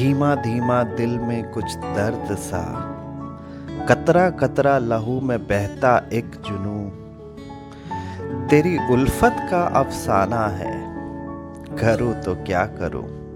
धीमा धीमा दिल में कुछ दर्द सा। कतरा कतरा लहू में बहता एक जुनू तेरी उल्फत का अफसाना है। करूँ तो क्या करूँ?